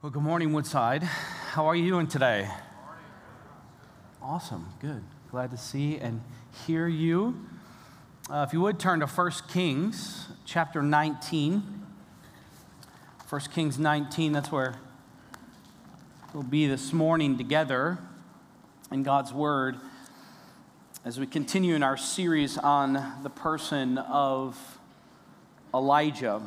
Well, good morning, Woodside. How are you doing today? Awesome, good. Glad to see and hear you. Uh, if you would turn to 1 Kings chapter 19. 1 Kings 19, that's where we'll be this morning together in God's Word as we continue in our series on the person of Elijah.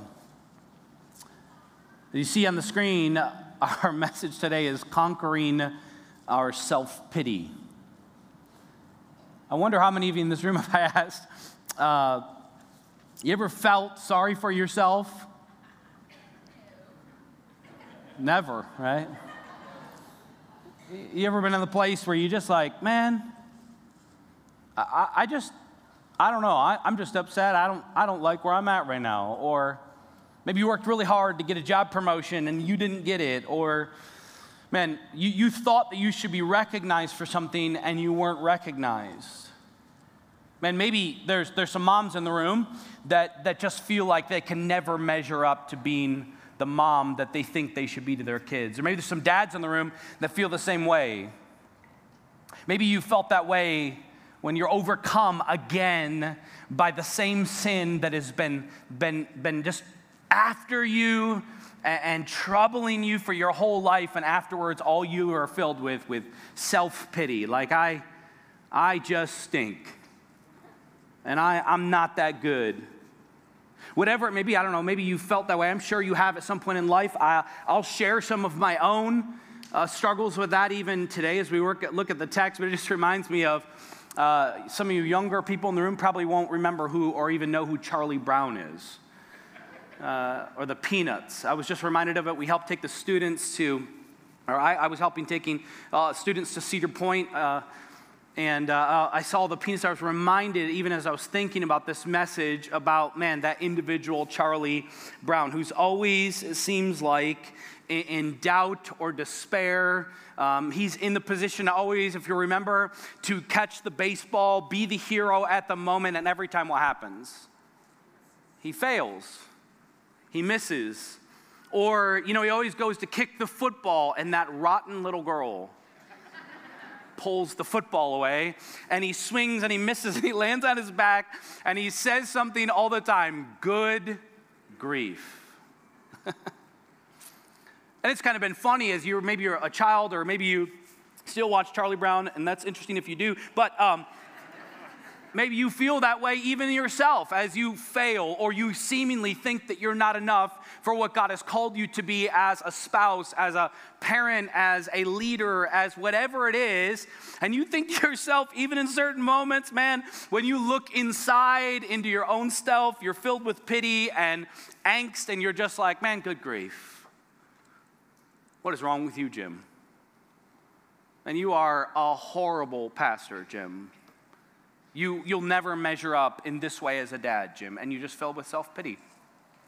You see on the screen, our message today is conquering our self pity. I wonder how many of you in this room have I asked, uh, you ever felt sorry for yourself? Never, right? You ever been in the place where you just like, man, I, I just, I don't know, I, I'm just upset. I don't, I don't like where I'm at right now. Or, Maybe you worked really hard to get a job promotion and you didn't get it. Or, man, you, you thought that you should be recognized for something and you weren't recognized. Man, maybe there's, there's some moms in the room that, that just feel like they can never measure up to being the mom that they think they should be to their kids. Or maybe there's some dads in the room that feel the same way. Maybe you felt that way when you're overcome again by the same sin that has been, been, been just after you and, and troubling you for your whole life, and afterwards, all you are filled with with self pity. Like I, I just stink, and I, I'm not that good. Whatever it may be, I don't know, maybe you felt that way. I'm sure you have at some point in life. I, I'll share some of my own uh, struggles with that even today as we work at, look at the text, but it just reminds me of uh, some of you younger people in the room probably won't remember who or even know who Charlie Brown is uh, or the peanuts. I was just reminded of it. We helped take the students to, or I, I was helping taking uh, students to Cedar Point, uh, and uh, uh, I saw the peanuts. I was reminded, even as I was thinking about this message, about man, that individual Charlie Brown, who's always it seems like in, in doubt or despair. Um, he's in the position always, if you remember, to catch the baseball, be the hero at the moment, and every time what happens? He fails he misses. Or, you know, he always goes to kick the football, and that rotten little girl pulls the football away, and he swings and he misses, and he lands on his back, and he says something all the time good grief. and it's kind of been funny as you're maybe you're a child, or maybe you still watch Charlie Brown, and that's interesting if you do, but um, Maybe you feel that way even yourself as you fail or you seemingly think that you're not enough for what God has called you to be as a spouse, as a parent, as a leader, as whatever it is. And you think to yourself, even in certain moments, man, when you look inside into your own self, you're filled with pity and angst, and you're just like, man, good grief. What is wrong with you, Jim? And you are a horrible pastor, Jim. You, you'll never measure up in this way as a dad, Jim, and you just fill with self pity.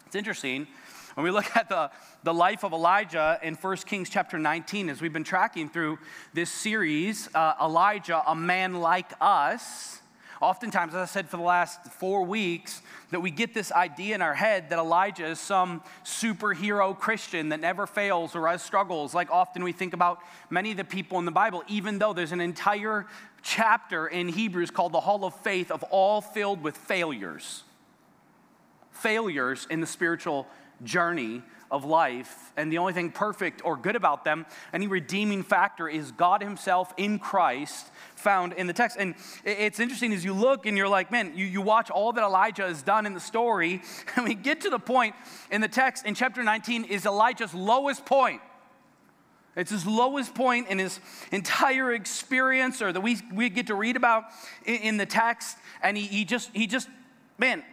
It's interesting. When we look at the, the life of Elijah in 1 Kings chapter 19, as we've been tracking through this series, uh, Elijah, a man like us, oftentimes, as I said for the last four weeks, that we get this idea in our head that Elijah is some superhero Christian that never fails or has struggles, like often we think about many of the people in the Bible, even though there's an entire chapter in Hebrews called the Hall of Faith of all filled with failures. Failures in the spiritual journey of life. And the only thing perfect or good about them, any redeeming factor, is God Himself in Christ found in the text. And it's interesting as you look and you're like, man, you, you watch all that Elijah has done in the story, and we get to the point in the text in chapter 19 is Elijah's lowest point. It's his lowest point in his entire experience, or that we, we get to read about in, in the text. And he, he just, he just, man,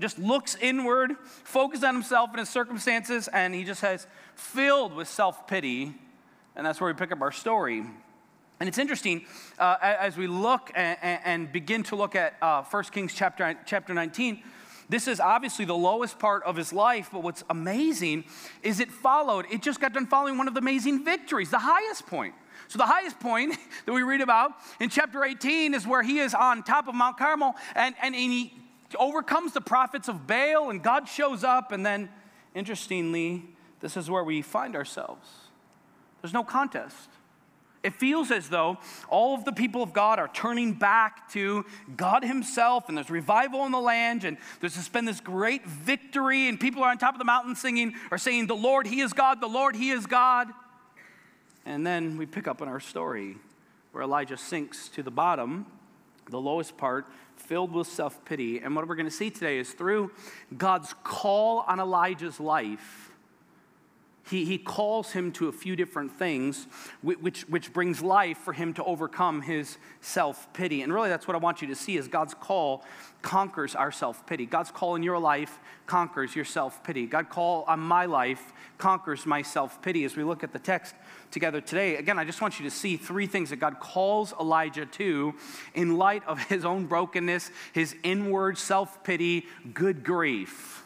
just looks inward, focuses on himself and his circumstances, and he just has filled with self pity. And that's where we pick up our story. And it's interesting uh, as we look and, and, begin to look at uh, 1 Kings chapter, chapter 19. This is obviously the lowest part of his life, but what's amazing is it followed, it just got done following one of the amazing victories, the highest point. So, the highest point that we read about in chapter 18 is where he is on top of Mount Carmel and, and, and he overcomes the prophets of Baal, and God shows up. And then, interestingly, this is where we find ourselves. There's no contest. It feels as though all of the people of God are turning back to God Himself, and there's revival in the land, and there's been this great victory, and people are on top of the mountain singing or saying, The Lord, He is God, the Lord, He is God. And then we pick up in our story where Elijah sinks to the bottom, the lowest part, filled with self pity. And what we're going to see today is through God's call on Elijah's life he, he calls him to a few different things, which, which brings life for him to overcome his self pity. And really, that's what I want you to see is God's call conquers our self pity. God's call in your life conquers your self pity. God call on my life conquers my self pity. As we look at the text together today, again, I just want you to see three things that God calls Elijah to in light of his own brokenness, his inward self pity, good grief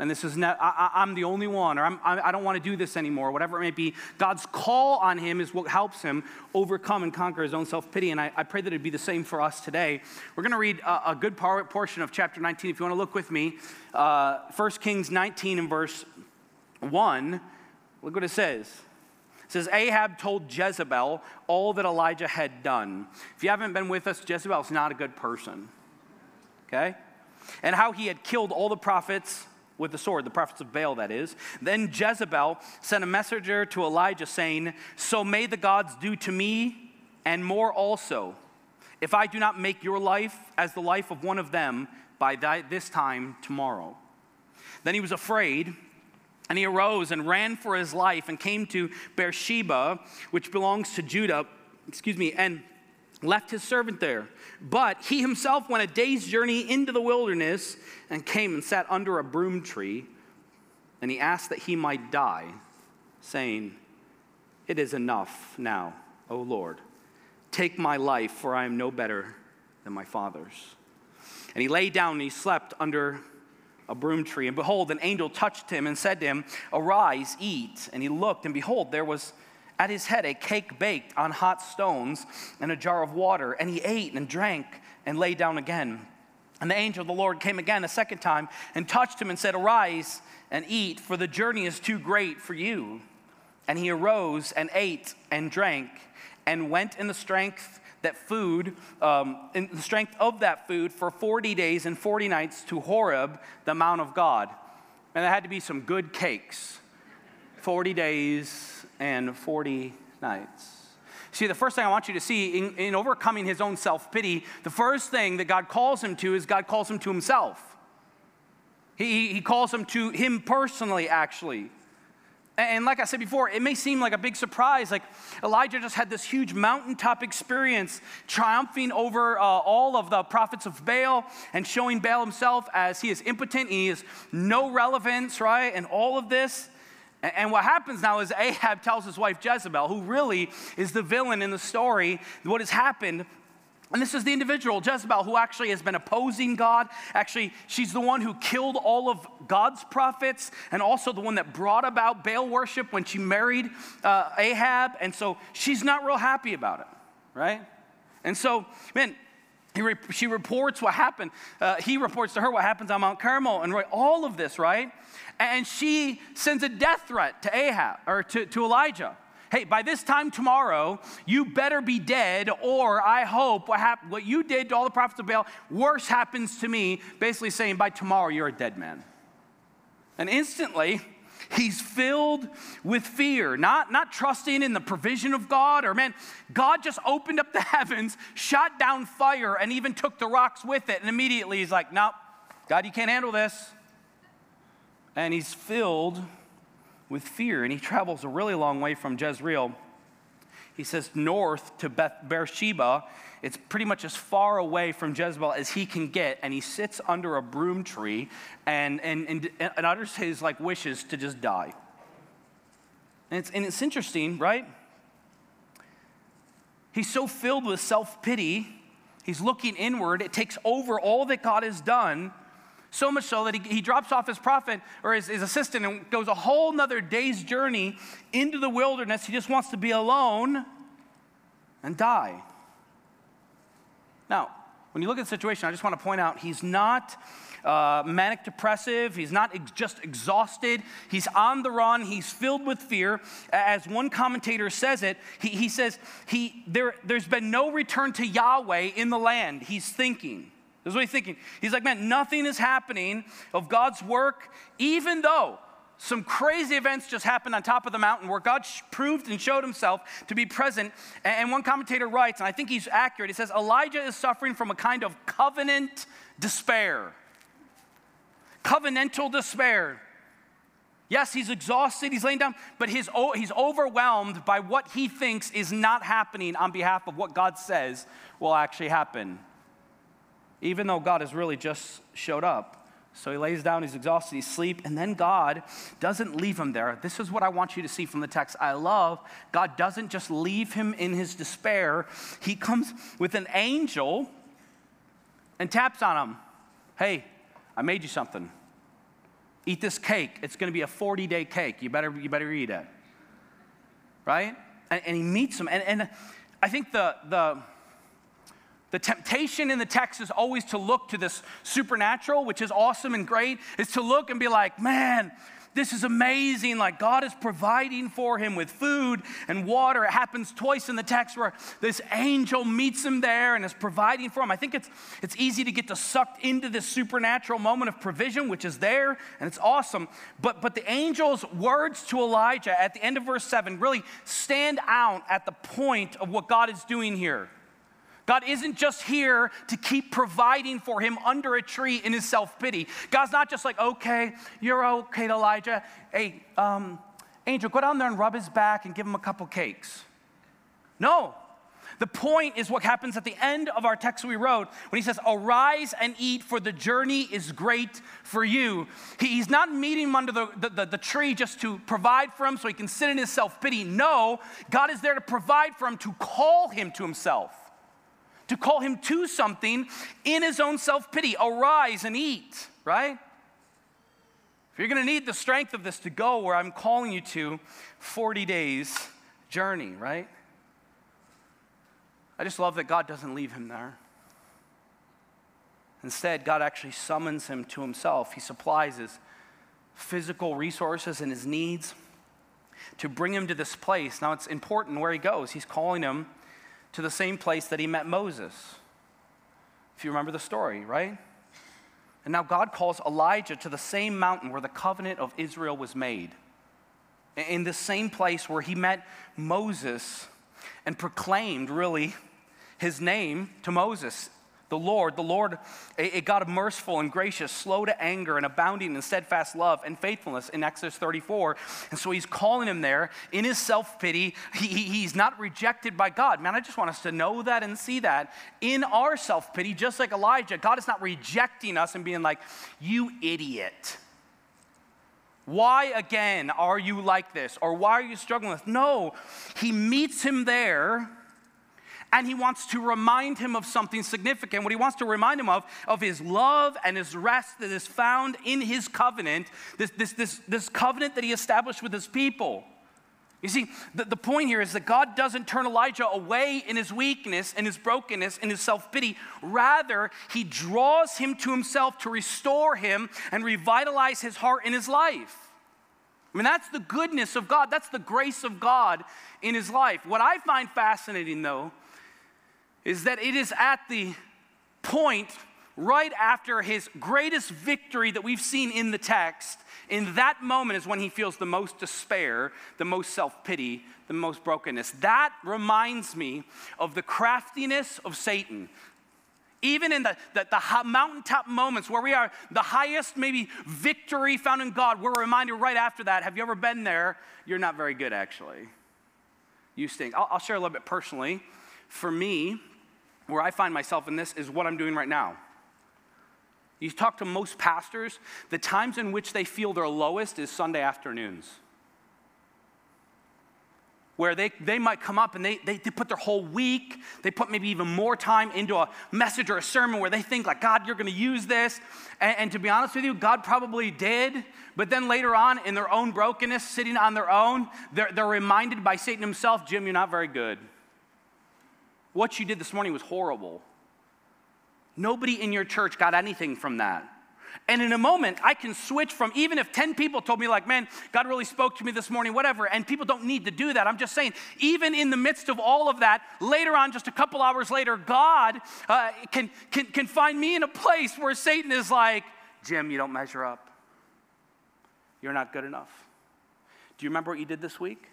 and this is not, I, am the only one, or I'm, I don't want to do this anymore, whatever it may be. God's call on him is what helps him overcome and conquer his own self pity. And I, I, pray that it'd be the same for us today. We're going to read a, a, good part, portion of chapter 19. If you want to look with me, uh, 1 Kings 19 and verse 1, look what it says. It says, Ahab told Jezebel all that Elijah had done. If you haven't been with us, Jezebel's not a good person. Okay? And how he had killed all the prophets with the sword, the prophets of Baal, that is. Then Jezebel sent a messenger to Elijah saying, So may the gods do to me and more also, if I do not make your life as the life of one of them by this time tomorrow. Then he was afraid. And he arose and ran for his life and came to Beersheba, which belongs to Judah, excuse me, and left his servant there. But he himself went a day's journey into the wilderness and came and sat under a broom tree. And he asked that he might die, saying, It is enough now, O Lord. Take my life, for I am no better than my father's. And he lay down and he slept under a broom tree. And behold, an angel touched him and said to him, Arise, eat. And he looked, and behold, there was at his head a cake baked on hot stones and a jar of water. And he ate and drank and lay down again. And the angel of the Lord came again a second time and touched him and said, Arise and eat, for the journey is too great for you. And he arose and ate and drank and went in the strength that food, um, in the strength of that food for 40 days and 40 nights to Horeb, the Mount of God. And there had to be some good cakes. 40 days and 40 nights. See, the first thing I want you to see in, in overcoming his own self pity, the first thing that God calls him to is God calls him to himself. He, he calls him to him personally, actually. And like I said before, it may seem like a big surprise. Like Elijah just had this huge mountaintop experience, triumphing over uh, all of the prophets of Baal and showing Baal himself as he is impotent and he has no relevance, right? And all of this. And what happens now is Ahab tells his wife Jezebel, who really is the villain in the story, what has happened. And this is the individual, Jezebel, who actually has been opposing God. Actually, she's the one who killed all of God's prophets and also the one that brought about Baal worship when she married uh, Ahab. And so she's not real happy about it, right? And so, man, Re- she reports what happened. Uh, he reports to her what happens on Mount Carmel and right, all of this, right? And she sends a death threat to Ahab or to, to Elijah. Hey, by this time tomorrow, you better be dead, or I hope what, hap- what you did to all the prophets of Baal, worse happens to me. Basically saying, by tomorrow, you're a dead man. And instantly, He's filled with fear, not, not trusting in the provision of God or, man, God just opened up the heavens, shot down fire, and even took the rocks with it. And immediately he's like, nope, God, you can't handle this. And he's filled with fear, and he travels a really long way from Jezreel. He says north to Beth Beersheba it's pretty much as far away from Jezebel as he can get, and he sits under a broom tree and, and, and, and utters his like wishes to just die. And it's, and it's interesting, right? He's so filled with self pity, he's looking inward. It takes over all that God has done, so much so that he, he drops off his prophet or his, his assistant and goes a whole nother day's journey into the wilderness. He just wants to be alone and die. Now, when you look at the situation, I just want to point out he's not uh, manic depressive. He's not ex- just exhausted. He's on the run. He's filled with fear. As one commentator says it, he, he says, he, there, There's been no return to Yahweh in the land. He's thinking. This is what he's thinking. He's like, man, nothing is happening of God's work, even though some crazy events just happened on top of the mountain where God proved and showed himself to be present. And one commentator writes, and I think he's accurate, he says, Elijah is suffering from a kind of covenant despair. Covenantal despair. Yes, he's exhausted, he's laying down, but he's, he's overwhelmed by what he thinks is not happening on behalf of what God says will actually happen. Even though God has really just showed up. So he lays down, he's exhausted, he's asleep, and then God doesn't leave him there. This is what I want you to see from the text. I love God doesn't just leave him in his despair, he comes with an angel and taps on him. Hey, I made you something. Eat this cake. It's going to be a 40 day cake. You better, you better eat it. Right? And, and he meets him. And, and I think the, the, the temptation in the text is always to look to this supernatural, which is awesome and great, is to look and be like, man, this is amazing. Like God is providing for him with food and water. It happens twice in the text where this angel meets him there and is providing for him. I think it's, it's easy to get to sucked into this supernatural moment of provision, which is there, and it's awesome. But, but the angel's words to Elijah at the end of verse 7 really stand out at the point of what God is doing here. God isn't just here to keep providing for him under a tree in his self pity. God's not just like, okay, you're okay, Elijah. Hey, um, angel, go down there and rub his back and give him a couple cakes. No. The point is what happens at the end of our text we wrote when he says, Arise and eat, for the journey is great for you. he's not meeting him under the, the, the, the tree just to provide for him so he can sit in his self pity. No, God is there to provide for him, to call him to himself to call him to something in his own self pity. Arise and eat, right? If you're going to need the strength of this to go where I'm calling you to, 40 days journey, right? I just love that God doesn't leave him there. Instead, God actually summons him to himself. He supplies his physical resources and his needs to bring him to this place. Now, it's important where he goes. He's calling him to the same place that he met Moses. If you remember the story, right? And now God calls Elijah to the same mountain where the covenant of Israel was made. In the same place where he met Moses and proclaimed, really, his name to Moses the Lord, the Lord, a, a, God of merciful and gracious, slow to anger and abounding in steadfast love and faithfulness in Exodus 34. And so he's calling him there in his self pity. He, he's not rejected by God. Man, I just want us to know that and see that in our self pity, just like Elijah, God is not rejecting us and being like, you idiot. Why again are you like this? Or why are you struggling with? No, he meets him there and he wants to remind him of something significant. What he wants to remind him of, of his love and his rest that is found in his covenant, this, this, this, this covenant that he established with his people. You see, the, the point here is that God doesn't turn Elijah away in his weakness, in his brokenness, in his self pity. Rather, he draws him to himself to restore him and revitalize his heart in his life. I mean, that's the goodness of God, that's the grace of God in his life. What I find fascinating, though, is that it is at the point right after his greatest victory that we've seen in the text. In that moment is when he feels the most despair, the most self pity, the most brokenness. That reminds me of the craftiness of Satan. Even in the, the, the, mountaintop moments where we are the highest, maybe victory found in God, we're reminded right after that. Have you ever been there? You're not very good, actually. You stink. I'll, I'll share a little bit personally. For me, where I find myself in this is what I'm doing right now. You talk to most pastors, the times in which they feel their lowest is Sunday afternoons. Where they, they might come up and they, they, they put their whole week, they put maybe even more time into a message or a sermon where they think, like, God, you're gonna use this. And, and to be honest with you, God probably did. But then later on, in their own brokenness, sitting on their own, they're, they're reminded by Satan himself, Jim, you're not very good. What you did this morning was horrible. Nobody in your church got anything from that. And in a moment, I can switch from even if 10 people told me, like, man, God really spoke to me this morning, whatever, and people don't need to do that. I'm just saying, even in the midst of all of that, later on, just a couple hours later, God uh, can, can, can find me in a place where Satan is like, Jim, you don't measure up. You're not good enough. Do you remember what you did this week?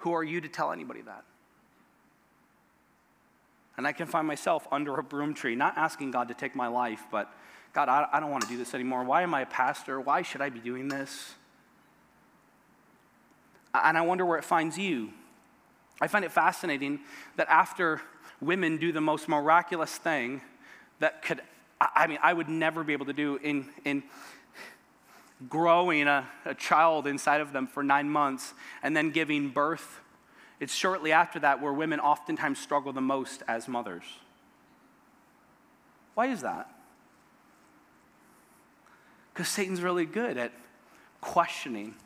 Who are you to tell anybody that? And I can find myself under a broom tree, not asking God to take my life, but God, I, I don't want to do this anymore. Why am I a pastor? Why should I be doing this? And I wonder where it finds you. I find it fascinating that after women do the most miraculous thing that could, I mean, I would never be able to do in, in growing a, a child inside of them for nine months and then giving birth. It's shortly after that where women oftentimes struggle the most as mothers. Why is that? Because Satan's really good at questioning,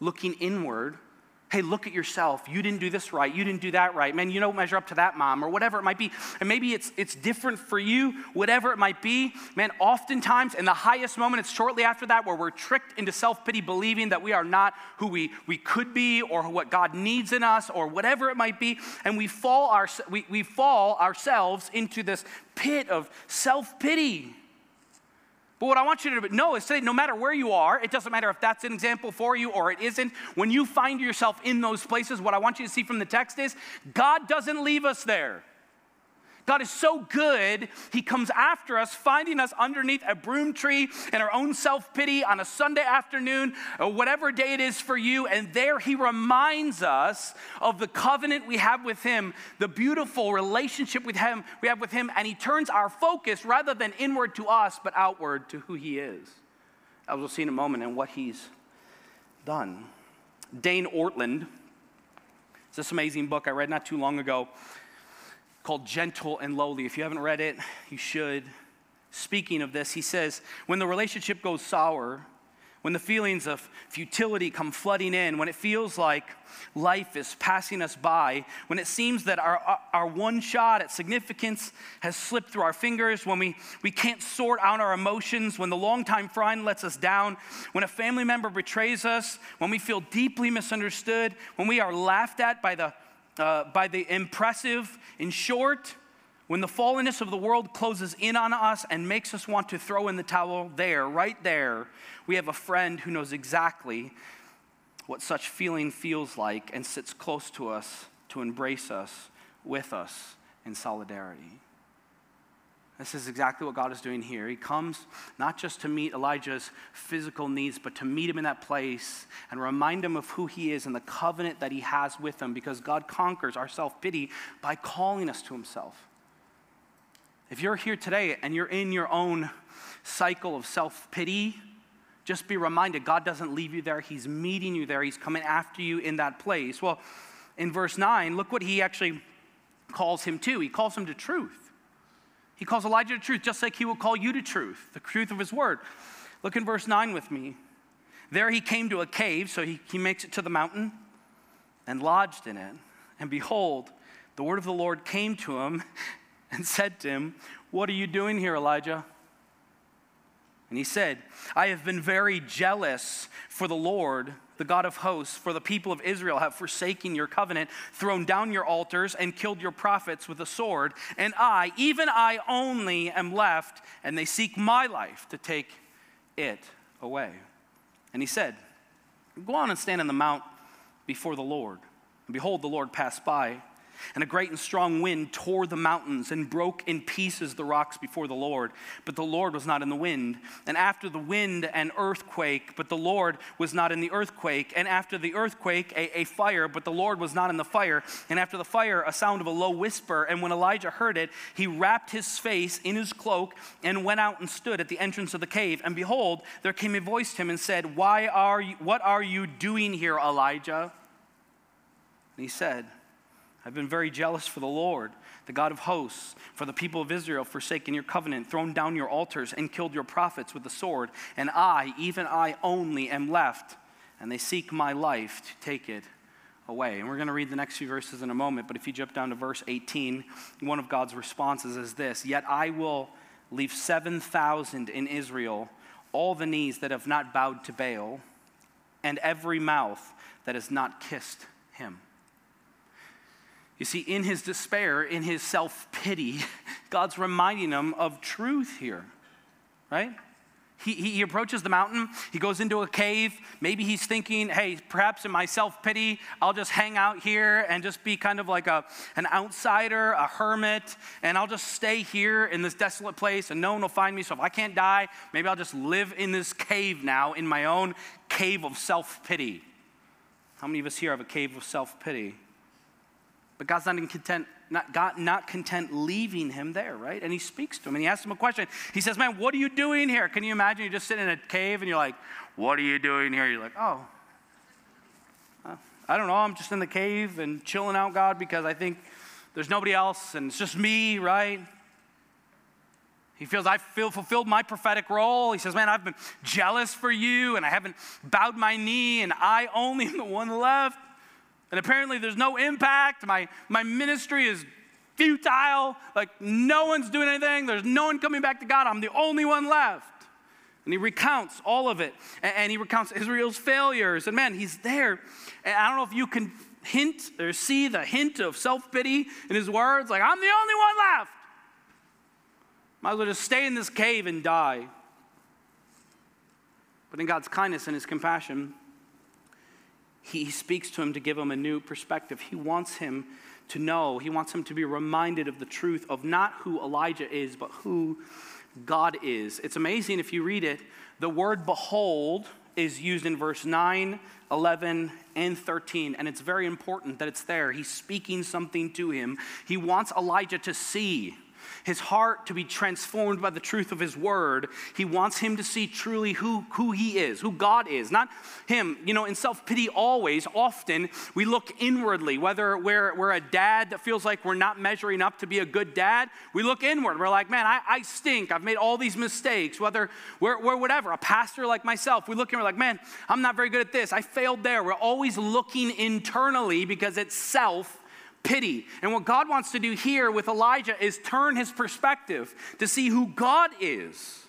looking inward. Hey, look at yourself. You didn't do this right. You didn't do that right. Man, you don't measure up to that mom, or whatever it might be. And maybe it's, it's different for you, whatever it might be. Man, oftentimes, in the highest moment, it's shortly after that where we're tricked into self pity, believing that we are not who we, we could be, or what God needs in us, or whatever it might be. And we fall, our, we, we fall ourselves into this pit of self pity. But what I want you to know is today, no matter where you are, it doesn't matter if that's an example for you or it isn't, when you find yourself in those places, what I want you to see from the text is God doesn't leave us there. God is so good, He comes after us, finding us underneath a broom tree in our own self pity on a Sunday afternoon, or whatever day it is for you. And there He reminds us of the covenant we have with Him, the beautiful relationship with Him we have with Him, and He turns our focus rather than inward to us, but outward to who He is. As we'll see in a moment, and what He's done. Dane Ortlund, it's this amazing book I read not too long ago called Gentle and Lowly. If you haven't read it, you should. Speaking of this, he says, when the relationship goes sour, when the feelings of futility come flooding in, when it feels like life is passing us by, when it seems that our, our one shot at significance has slipped through our fingers, when we, we can't sort out our emotions, when the longtime friend lets us down, when a family member betrays us, when we feel deeply misunderstood, when we are laughed at by the uh, by the impressive. In short, when the fallenness of the world closes in on us and makes us want to throw in the towel, there, right there, we have a friend who knows exactly what such feeling feels like and sits close to us to embrace us with us in solidarity. This is exactly what God is doing here. He comes not just to meet Elijah's physical needs, but to meet him in that place and remind him of who he is and the covenant that he has with him because God conquers our self pity by calling us to himself. If you're here today and you're in your own cycle of self pity, just be reminded God doesn't leave you there. He's meeting you there, He's coming after you in that place. Well, in verse 9, look what he actually calls him to. He calls him to truth. He calls Elijah to truth, just like he will call you to truth, the truth of his word. Look in verse 9 with me. There he came to a cave, so he, he makes it to the mountain and lodged in it. And behold, the word of the Lord came to him and said to him, What are you doing here, Elijah? And he said, I have been very jealous for the Lord the God of hosts, for the people of Israel have forsaken your covenant, thrown down your altars, and killed your prophets with a sword. And I, even I only, am left, and they seek my life to take it away. And he said, Go on and stand on the mount before the Lord. And behold, the Lord passed by and a great and strong wind tore the mountains and broke in pieces the rocks before the Lord. But the Lord was not in the wind. And after the wind, an earthquake, but the Lord was not in the earthquake. And after the earthquake, a, a fire, but the Lord was not in the fire. And after the fire, a sound of a low whisper. And when Elijah heard it, he wrapped his face in his cloak and went out and stood at the entrance of the cave. And behold, there came a voice to him and said, Why are you, What are you doing here, Elijah? And he said, I've been very jealous for the Lord, the God of hosts, for the people of Israel, forsaken your covenant, thrown down your altars, and killed your prophets with the sword. And I, even I only, am left, and they seek my life to take it away. And we're going to read the next few verses in a moment, but if you jump down to verse 18, one of God's responses is this Yet I will leave 7,000 in Israel, all the knees that have not bowed to Baal, and every mouth that has not kissed him. You see, in his despair, in his self pity, God's reminding him of truth here, right? He, he, approaches the mountain, he goes into a cave. Maybe he's thinking, hey, perhaps in my self pity, I'll just hang out here and just be kind of like a, an outsider, a hermit, and I'll just stay here in this desolate place and no one will find me. So if I can't die, maybe I'll just live in this cave now, in my own cave of self pity. How many of us here have a cave of self pity? But God's not content, not, God not content leaving him there, right? And he speaks to him and he asks him a question. He says, Man, what are you doing here? Can you imagine you're just sitting in a cave and you're like, What are you doing here? You're like, Oh, uh, I don't know. I'm just in the cave and chilling out, God, because I think there's nobody else and it's just me, right? He feels I feel fulfilled my prophetic role. He says, Man, I've been jealous for you and I haven't bowed my knee and I only am the one left. And apparently there's no impact. My, my ministry is futile. Like no one's doing anything. There's no one coming back to God. I'm the only one left. And he recounts all of it. And, he recounts Israel's failures. And man, he's there. And I don't know if you can hint or see the hint of self pity in his words. Like, I'm the only one left. Might as well just stay in this cave and die. But in God's kindness and his compassion, he speaks to him to give him a new perspective. He wants him to know, he wants him to be reminded of the truth of not who Elijah is, but who God is. It's amazing if you read it, the word behold is used in verse 9, 11, and 13, and it's very important that it's there. He's speaking something to him. He wants Elijah to see his heart to be transformed by the truth of his word. He wants him to see truly who, who he is, who God is, not him. You know, in self pity, always, often, we look inwardly, whether we're, we're a dad that feels like we're not measuring up to be a good dad, we look inward. We're like, man, I, I stink. I've made all these mistakes, whether we're, we're whatever, a pastor like myself, we look and we're like, man, I'm not very good at this. I failed there. We're always looking internally because it's self pity. And what God wants to do here with Elijah is turn his perspective to see who God is.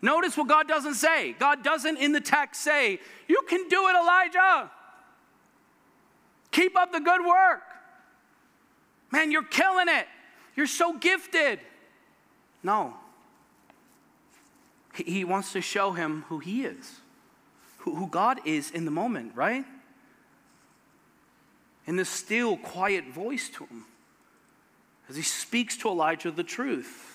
Notice what God doesn't say. God doesn't in the text say, You can do it, Elijah. Keep up the good work. Man, you're killing it. You're so gifted. No. He, wants to show him who he is, who God is in the moment, right? In this still, quiet voice to him as he speaks to Elijah the truth.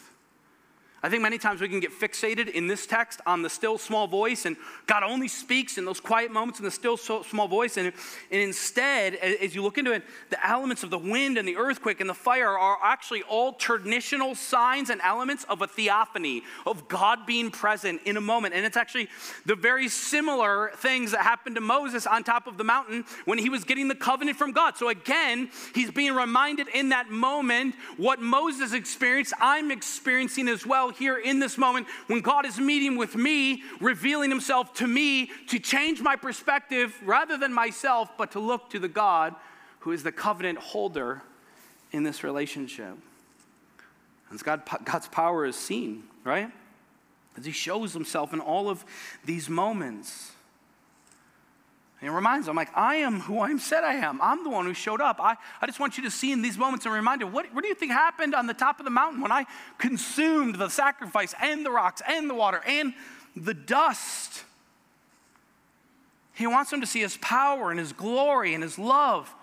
I think many times we can get fixated in this text on the still small voice, and God only speaks in those quiet moments in the still small voice. And, and instead, as you look into it, the elements of the wind and the earthquake and the fire are actually all traditional signs and elements of a theophany, of God being present in a moment. And it's actually the very similar things that happened to Moses on top of the mountain when he was getting the covenant from God. So again, he's being reminded in that moment what Moses experienced, I'm experiencing as well here in this moment when God is meeting with me, revealing himself to me to change my perspective rather than myself, but to look to the God who is the covenant holder in this relationship. And God, God's power is seen, right? As he shows himself in all of these moments. And it reminds them, like, I am who I'm said I am. I'm the one who showed up. I, I just want you to see in these moments and remind you, what, what do you think happened on the top of the mountain when I consumed the sacrifice and the rocks and the water and the dust? He wants them to see his power and his glory and his love,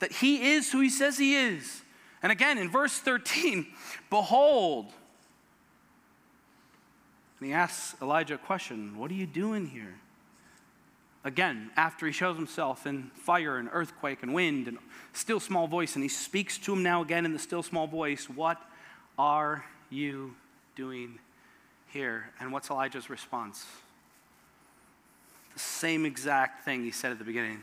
that he is who he says he is. And again, in verse 13, behold, and he asks Elijah a question What are you doing here? Again after he shows himself in fire and earthquake and wind and still small voice and he speaks to him now again in the still small voice what are you doing here? And what's elijah's response? The same exact thing he said at the beginning.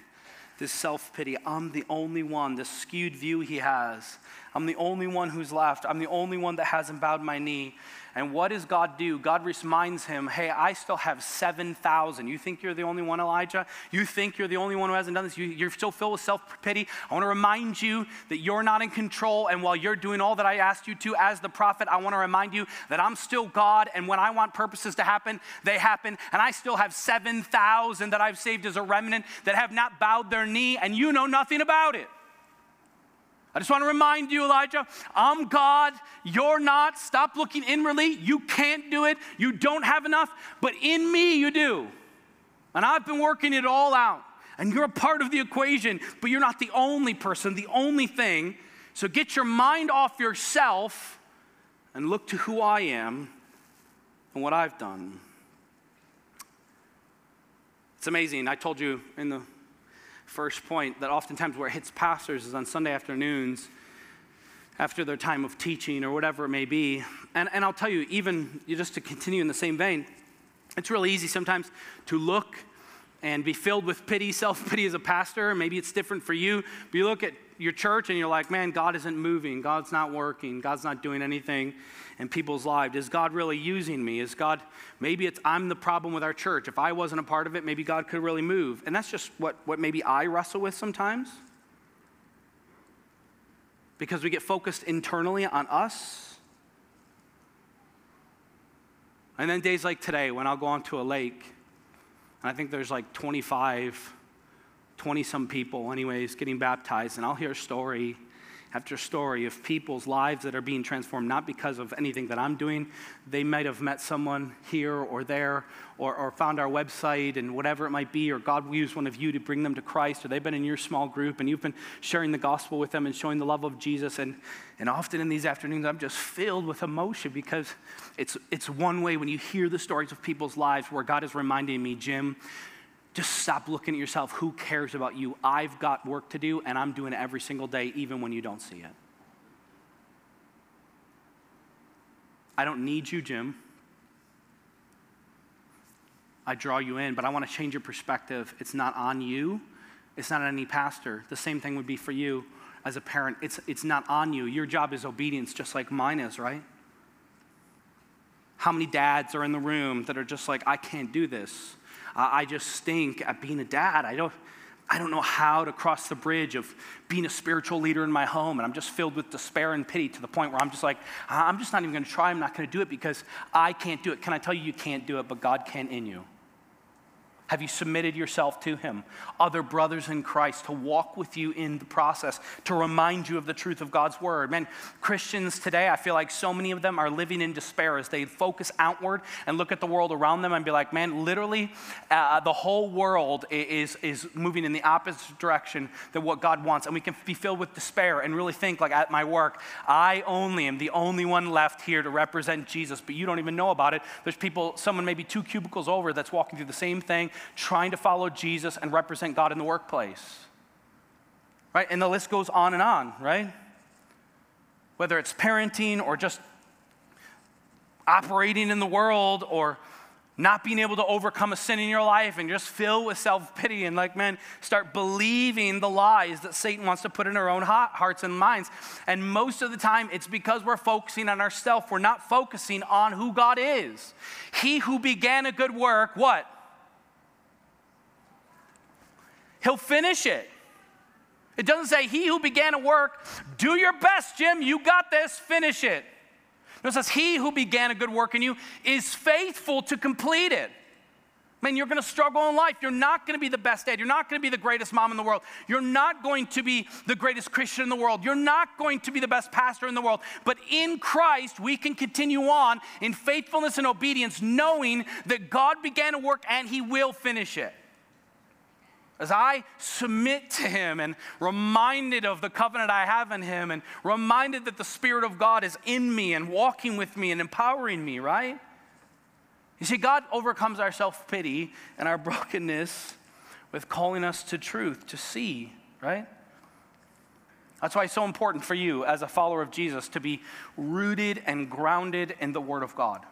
This self pity i'm the only one. This skewed view he has I'm the only one who's left. I'm the only one that hasn't bowed my knee. And what does God do? God reminds him, hey, I still have 7,000. You think you're the only one, Elijah? You think you're the only one who hasn't done this? You, are still filled with self pity. I want to remind you that you're not in control. And while you're doing all that I asked you to as the prophet, I want to remind you that I'm still God. And when I want purposes to happen, they happen. And I still have 7,000 that I've saved as a remnant that have not bowed their knee, and you know nothing about it. I just want to remind you, Elijah, I'm God. You're not. Stop looking inwardly. You can't do it. You don't have enough. But in me, you do. And I've been working it all out. And you're a part of the equation, but you're not the only person, the only thing. So get your mind off yourself and look to who I am and what I've done. It's amazing. I told you in the first point that oftentimes where it hits pastors is on Sunday afternoons after their time of teaching or whatever it may be. And, and I'll tell you, even just to continue in the same vein, it's really easy sometimes to look and be filled with pity, self pity as a pastor. Maybe it's different for you, but you look at your church and you're like, man, God isn't moving, God's not working, God's not doing anything in people's lives? Is God really using me? Is God, maybe it's I'm the problem with our church. If I wasn't a part of it, maybe God could really move. And that's just what, what maybe I wrestle with sometimes. Because we get focused internally on us. And then days like today, when I'll go onto a lake, and I think there's like 25, 20 some people, anyways, getting baptized, and I'll hear a story after story of people's lives that are being transformed, not because of anything that I'm doing. They might have met someone here or there, or, or found our website and whatever it might be, or God will use one of you to bring them to Christ, or they've been in your small group and you've been sharing the gospel with them and showing the love of Jesus. And, and often in these afternoons, I'm just filled with emotion because it's, it's one way when you hear the stories of people's lives where God is reminding me, Jim, just stop looking at yourself. Who cares about you? I've got work to do, and I'm doing it every single day, even when you don't see it. I don't need you, Jim. I draw you in, but I want to change your perspective. It's not on you, it's not on any pastor. The same thing would be for you as a parent. It's, it's not on you. Your job is obedience, just like mine is, right? How many dads are in the room that are just like, I can't do this? I just stink at being a dad. I don't, I don't know how to cross the bridge of being a spiritual leader in my home. And I'm just filled with despair and pity to the point where I'm just like, I'm just not even going to try. I'm not going to do it because I can't do it. Can I tell you, you can't do it, but God can in you? Have you submitted yourself to Him? Other brothers in Christ to walk with you in the process, to remind you of the truth of God's Word. Man, Christians today, I feel like so many of them are living in despair as they focus outward and look at the world around them and be like, man, literally, uh, the whole world is, is moving in the opposite direction than what God wants. And we can be filled with despair and really think, like, at my work, I only am the only one left here to represent Jesus, but you don't even know about it. There's people, someone maybe two cubicles over, that's walking through the same thing trying to follow Jesus and represent God in the workplace. Right? And the list goes on and on, right? Whether it's parenting or just operating in the world or not being able to overcome a sin in your life and just fill with self pity and, like, man, start believing the lies that Satan wants to put in our own hearts and minds. And most of the time, it's because we're focusing on ourselves. We're not focusing on who God is. He who began a good work, what? He'll finish it. It doesn't say, He who began a work, do your best, Jim, you got this, finish it. No, it says, He who began a good work in you is faithful to complete it. Man, you're going to struggle in life. You're not going to be the best dad. You're not going to be the greatest mom in the world. You're not going to be the greatest Christian in the world. You're not going to be the best pastor in the world. But in Christ, we can continue on in faithfulness and obedience, knowing that God began a work and He will finish it. As I submit to Him and reminded of the covenant I have in Him and reminded that the Spirit of God is in me and walking with me and empowering me, right? You see, God overcomes our self pity and our brokenness with calling us to truth, to see, right? That's why it's so important for you as a follower of Jesus to be rooted and grounded in the Word of God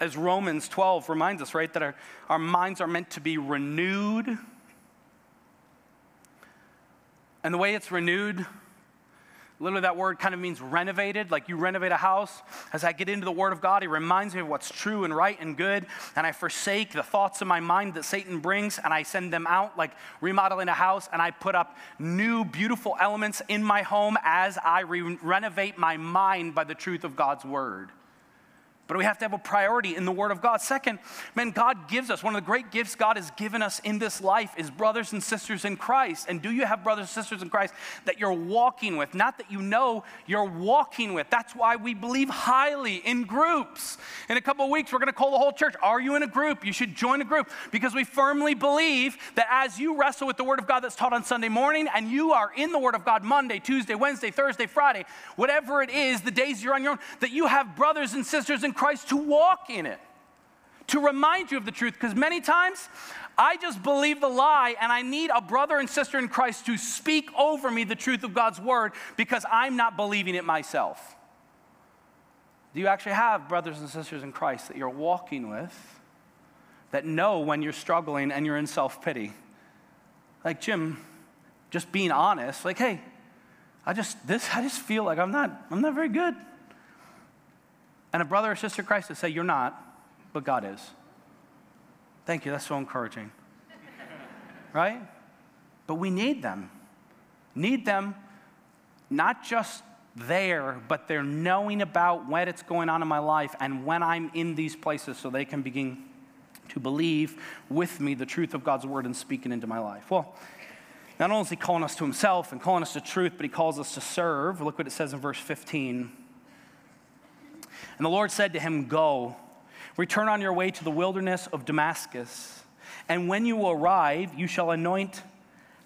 as Romans 12 reminds us, right, that our, our minds are meant to be renewed. And the way it's renewed Literally, that word kind of means renovated, like you renovate a house. As I get into the Word of God, He reminds me of what's true and right and good, and I forsake the thoughts of my mind that Satan brings, and I send them out, like remodeling a house, and I put up new, beautiful elements in my home as I re- renovate my mind by the truth of God's Word. But we have to have a priority in the Word of God. Second, man, God gives us, one of the great gifts God has given us in this life is brothers and sisters in Christ. And do you have brothers and sisters in Christ that you're walking with? Not that you know, you're walking with. That's why we believe highly in groups. In a couple of weeks, we're going to call the whole church. Are you in a group? You should join a group because we firmly believe that as you wrestle with the Word of God that's taught on Sunday morning and you are in the Word of God Monday, Tuesday, Wednesday, Thursday, Friday, whatever it is, the days you're on your own, that you have brothers and sisters in Christ to walk in it, to remind you of the truth. Because many times I just believe the lie and I need a brother and sister in Christ to speak over me the truth of God's word because I'm not believing it myself. Do you actually have brothers and sisters in Christ that you're walking with that know when you're struggling and you're in self pity? Like Jim, just being honest, like, hey, I just this I just feel like I'm not I'm not very good and a brother or sister Christ to say, You're not, but God is. Thank you. That's so encouraging. right? But we need them. Need them not just there, but they're knowing about when it's going on in my life and when I'm in these places so they can begin to believe with me the truth of God's word and speaking into my life. Well, not only is he calling us to himself and calling us to truth, but he calls us to serve. Look what it says in verse 15. And the Lord said to him, Go, return on your way to the wilderness of Damascus. And when you arrive, you shall anoint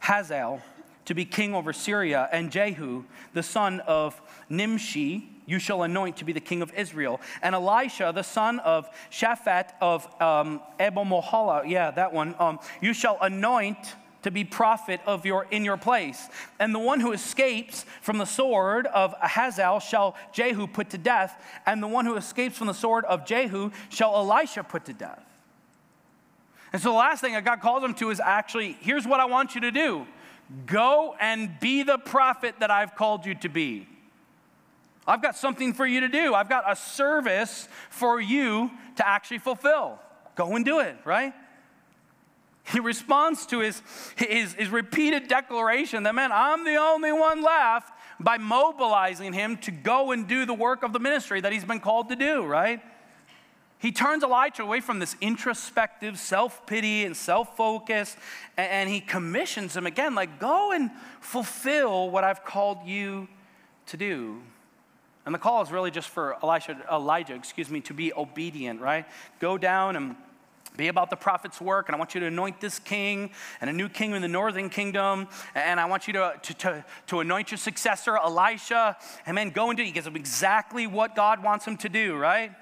Hazael to be king over Syria, and Jehu, the son of Nimshi, you shall anoint to be the king of Israel. And Elisha, the son of Shaphat of um, Abomohala, yeah, that one, um, you shall anoint to be prophet of your in your place. And the one who escapes from the sword of Hazael shall Jehu put to death, and the one who escapes from the sword of Jehu shall Elisha put to death. And so the last thing that God calls him to is actually, here's what I want you to do. Go and be the prophet that I've called you to be. I've got something for you to do. I've got a service for you to actually fulfill. Go and do it, right? He responds to his, his, his, repeated declaration that, man, I'm the only one left by mobilizing him to go and do the work of the ministry that he's been called to do, right? He turns Elijah away from this introspective self pity and self focus, and he commissions him again, like, go and fulfill what I've called you to do. And the call is really just for Elijah, excuse me, to be obedient, right? Go down and be about the prophet's work, and I want you to anoint this king and a new king in the northern kingdom, and I want you to, to, to, to anoint your successor, Elisha, and then go into, he gives him exactly what God wants him to do, right?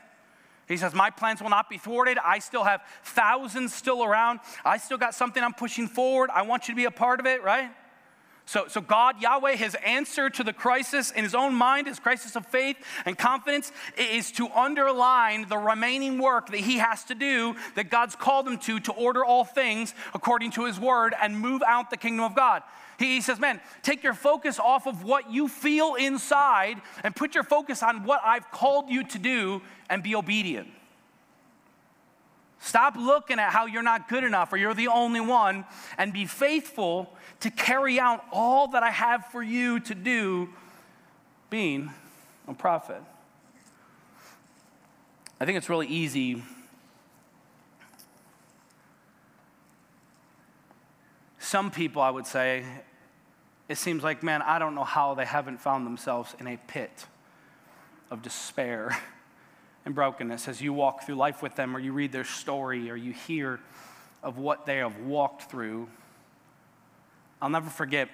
He says, My plans will not be thwarted. I still have thousands still around. I still got something I'm pushing forward. I want you to be a part of it, right? So, so God, Yahweh, his answer to the crisis in his own mind, his crisis of faith and confidence, is to underline the remaining work that he has to do, that God's called him to, to order all things according to his word and move out the kingdom of God. He says, Man, take your focus off of what you feel inside and put your focus on what I've called you to do and be obedient. Stop looking at how you're not good enough or you're the only one and be faithful to carry out all that I have for you to do, being a prophet. I think it's really easy. Some people, I would say, it seems like, man, I don't know how they haven't found themselves in a pit of despair and brokenness as you walk through life with them, or you read their story, or you hear of what they have walked through. I'll never forget,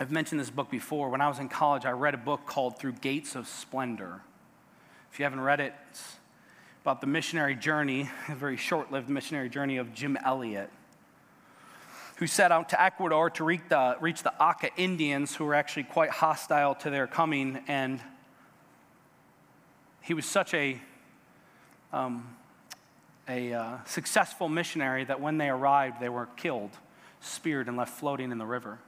I've mentioned this book before. When I was in college, I read a book called Through Gates of Splendor. If you haven't read it, it's about the missionary journey, a very short lived missionary journey of Jim Elliot, who set out to Ecuador to reach the, reach the Auca Indians, who were actually quite hostile to their coming. And he was such a, um, a uh, successful missionary that when they arrived, they were killed speared and left floating in the river.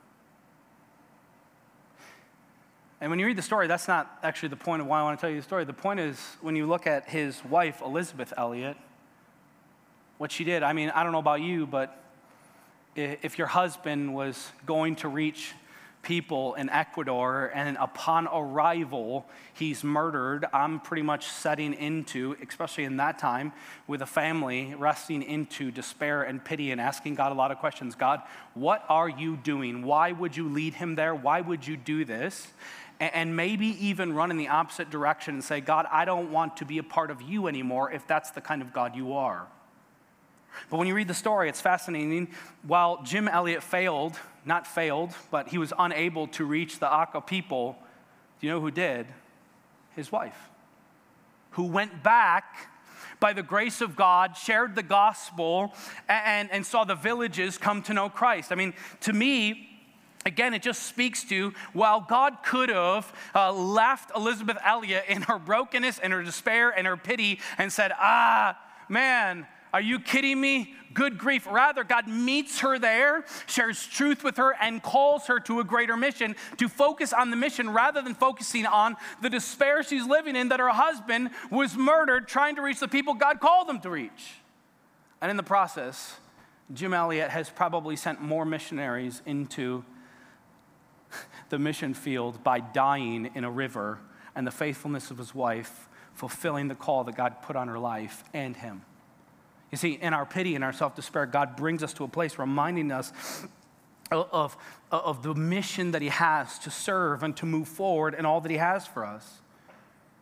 And when you read the story, that's not actually the point of why I want to tell you the story. The point is when you look at his wife, Elizabeth Elliot, what she did. I mean, I don't know about you, but if your husband was going to reach people in Ecuador, and upon arrival, he's murdered. I'm pretty much setting into, especially in that time, with a family, resting into despair and pity and asking God a lot of questions. God, what are you doing? Why would you lead him there? Why would you do this? And maybe even run in the opposite direction and say, God, I don't want to be a part of you anymore if that's the kind of God you are. But when you read the story, it's fascinating. While Jim Elliot failed, not failed, but he was unable to reach the Auca people, do you know who did? His wife, who went back by the grace of God, shared the gospel, and, and saw the villages come to know Christ. I mean, to me, Again, it just speaks to while God could have uh, left Elizabeth Elliot in her brokenness and her despair and her pity and said, Ah, man, are you kidding me? Good grief. Rather, God meets her there, shares truth with her, and calls her to a greater mission to focus on the mission rather than focusing on the despair she's living in that her husband was murdered trying to reach the people God called them to reach. And in the process, Jim Elliot has probably sent more missionaries into the mission field by dying in a river and the faithfulness of his wife fulfilling the call that God put on her life and him. You see, in our pity and our self despair, God brings us to a place reminding us of, of the mission that He has to serve and to move forward and all that He has for us.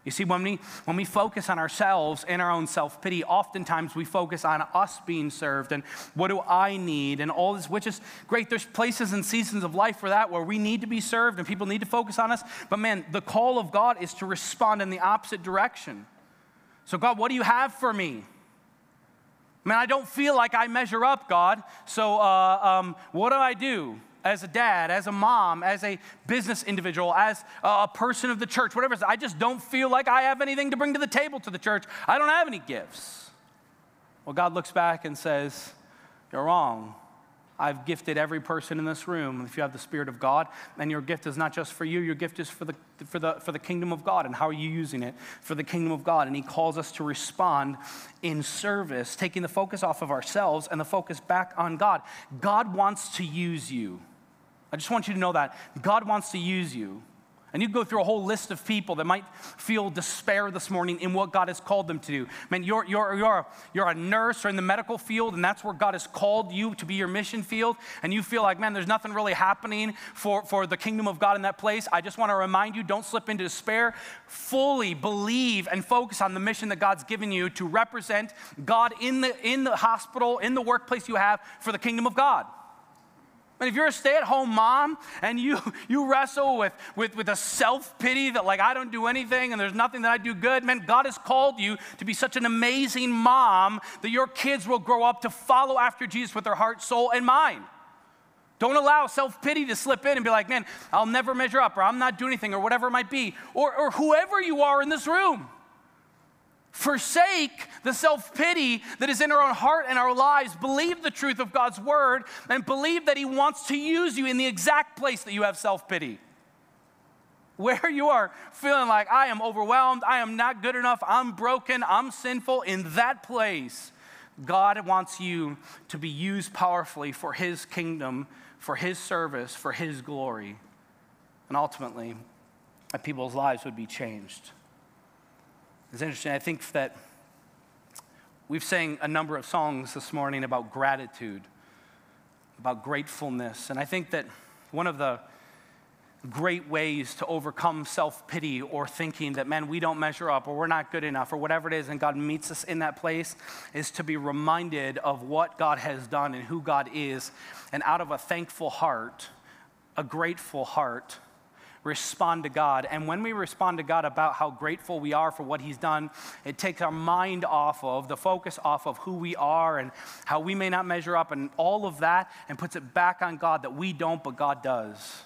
You see, when we, when we focus on ourselves and our own self pity, oftentimes we focus on us being served and what do I need and all this, which is great. There's places and seasons of life for that where we need to be served and people need to focus on us. But man, the call of God is to respond in the opposite direction. So, God, what do you have for me? Man, I don't feel like I measure up, God. So, uh, um, what do I do? As a dad, as a mom, as a business individual, as a person of the church, whatever. I just don't feel like I have anything to bring to the table to the church. I don't have any gifts. Well, God looks back and says, You're wrong. I've gifted every person in this room. If you have the Spirit of God, and your gift is not just for you, your gift is for the, for the, for the kingdom of God. And how are you using it? For the kingdom of God. And He calls us to respond in service, taking the focus off of ourselves and the focus back on God. God wants to use you. I just want you to know that. God wants to use you. And you go through a whole list of people that might feel despair this morning in what God has called them to do. Man, you're, you're, you're, a, you're a nurse or in the medical field, and that's where God has called you to be your mission field, and you feel like, man, there's nothing really happening for, for the kingdom of God in that place. I just want to remind you don't slip into despair. Fully believe and focus on the mission that God's given you to represent God in the, in the hospital, in the workplace you have for the kingdom of God. And if you're a stay at home mom and you, you wrestle with, with, with a self pity that, like, I don't do anything and there's nothing that I do good, man, God has called you to be such an amazing mom that your kids will grow up to follow after Jesus with their heart, soul, and mind. Don't allow self pity to slip in and be like, man, I'll never measure up, or I'm not doing anything, or whatever it might be, or, or whoever you are in this room. Forsake the self pity that is in our own heart and our lives. Believe the truth of God's word and believe that He wants to use you in the exact place that you have self pity. Where you are feeling like, I am overwhelmed, I am not good enough, I'm broken, I'm sinful, in that place, God wants you to be used powerfully for His kingdom, for His service, for His glory. And ultimately, that people's lives would be changed. It's interesting. I think that we've sang a number of songs this morning about gratitude, about gratefulness. And I think that one of the great ways to overcome self pity or thinking that, man, we don't measure up or we're not good enough or whatever it is, and God meets us in that place, is to be reminded of what God has done and who God is. And out of a thankful heart, a grateful heart, respond to God. And when we respond to God about how grateful we are for what He's done, it takes our mind off of the focus off of who we are and how we may not measure up and all of that and puts it back on God that we don't, but God does.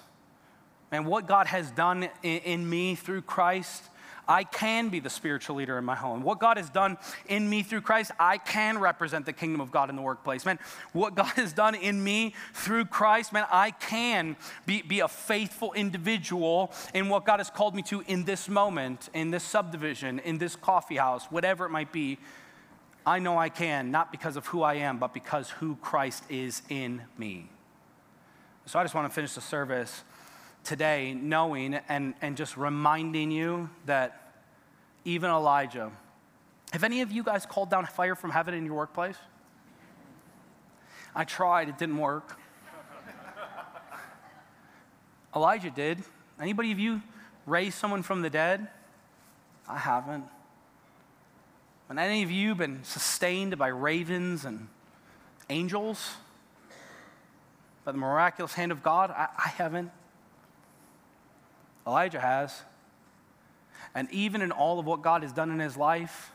And what God has done in, in me through Christ, I can be the spiritual leader in my home. What God has done in me through Christ, I can represent the kingdom of God in the workplace. Man, what God has done in me through Christ, man, I can be, be a faithful individual in what God has called me to in this moment, in this subdivision, in this coffee house, whatever it might be. I know I can, not because of who I am, but because who Christ is in me. So I just want to finish the service today knowing and, and just reminding you that even Elijah, have any of you guys called down fire from heaven in your workplace? I tried, it didn't work. Elijah did. Anybody of you raised someone from the dead? I haven't. Have any of you been sustained by ravens and angels? By the miraculous hand of God? I, I haven't. Elijah has. And even in all of what God has done in his life,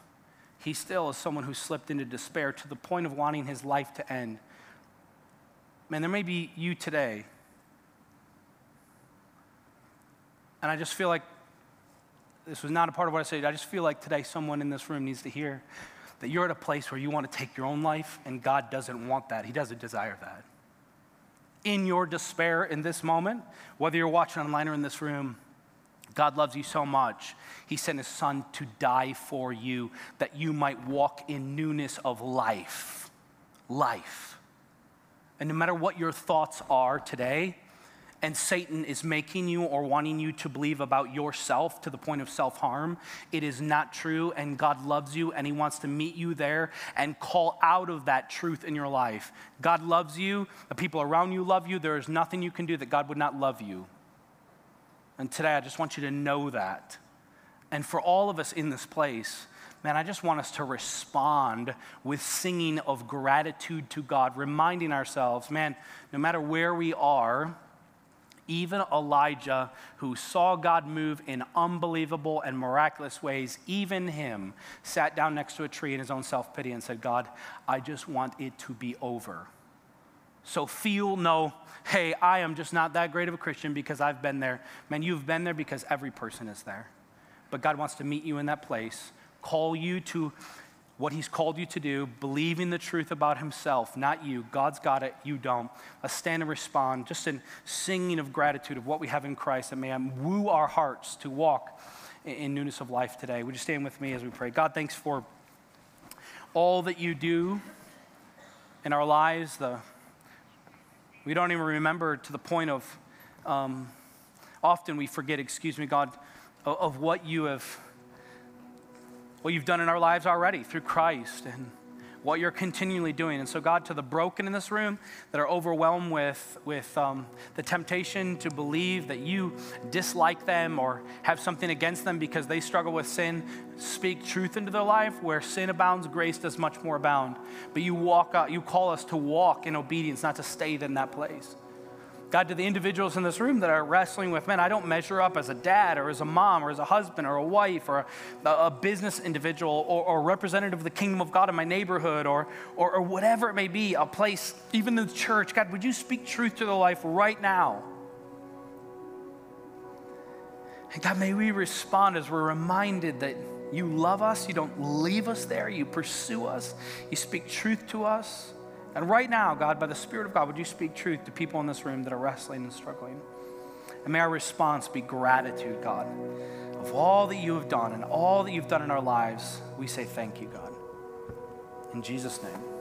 he still is someone who slipped into despair to the point of wanting his life to end. Man, there may be you today. And I just feel like this was not a part of what I said. I just feel like today someone in this room needs to hear that you're at a place where you want to take your own life, and God doesn't want that. He doesn't desire that. In your despair in this moment, whether you're watching online or in this room, God loves you so much, He sent His Son to die for you that you might walk in newness of life. Life. And no matter what your thoughts are today, and Satan is making you or wanting you to believe about yourself to the point of self harm, it is not true. And God loves you and He wants to meet you there and call out of that truth in your life. God loves you. The people around you love you. There is nothing you can do that God would not love you. And today, I just want you to know that. And for all of us in this place, man, I just want us to respond with singing of gratitude to God, reminding ourselves, man, no matter where we are, even Elijah, who saw God move in unbelievable and miraculous ways, even him sat down next to a tree in his own self pity and said, God, I just want it to be over. So feel no, hey, I am just not that great of a Christian because I've been there. Man, you've been there because every person is there. But God wants to meet you in that place, call you to what He's called you to do, believing the truth about Himself, not you. God's got it, you don't. Let's stand and respond, just in singing of gratitude of what we have in Christ that may woo our hearts to walk in newness of life today. Would you stand with me as we pray? God, thanks for all that you do in our lives, the we don't even remember to the point of, um, often we forget, excuse me, God, of, of what you have, what you've done in our lives already through Christ and what you're continually doing. And so, God, to the broken in this room that are overwhelmed with, with um, the temptation to believe that you dislike them or have something against them because they struggle with sin, speak truth into their life. Where sin abounds, grace does much more abound. But you walk out, you call us to walk in obedience, not to stay in that place. God, to the individuals in this room that are wrestling with, man, I don't measure up as a dad or as a mom or as a husband or a wife or a, a business individual or, or, representative of the kingdom of God in my neighborhood or, or, or whatever it may be, a place, even the church. God, would you speak truth to their life right now? And God, may we respond as we're reminded that you love us, you don't leave us there, you pursue us, you speak truth to us. And right now, God, by the Spirit of God, would you speak truth to people in this room that are wrestling and struggling? And may our response be gratitude, God, of all that you have done and all that you've done in our lives. We say thank you, God. In Jesus' name.